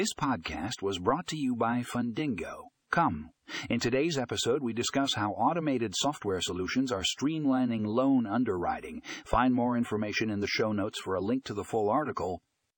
This podcast was brought to you by Fundingo. Come. In today's episode, we discuss how automated software solutions are streamlining loan underwriting. Find more information in the show notes for a link to the full article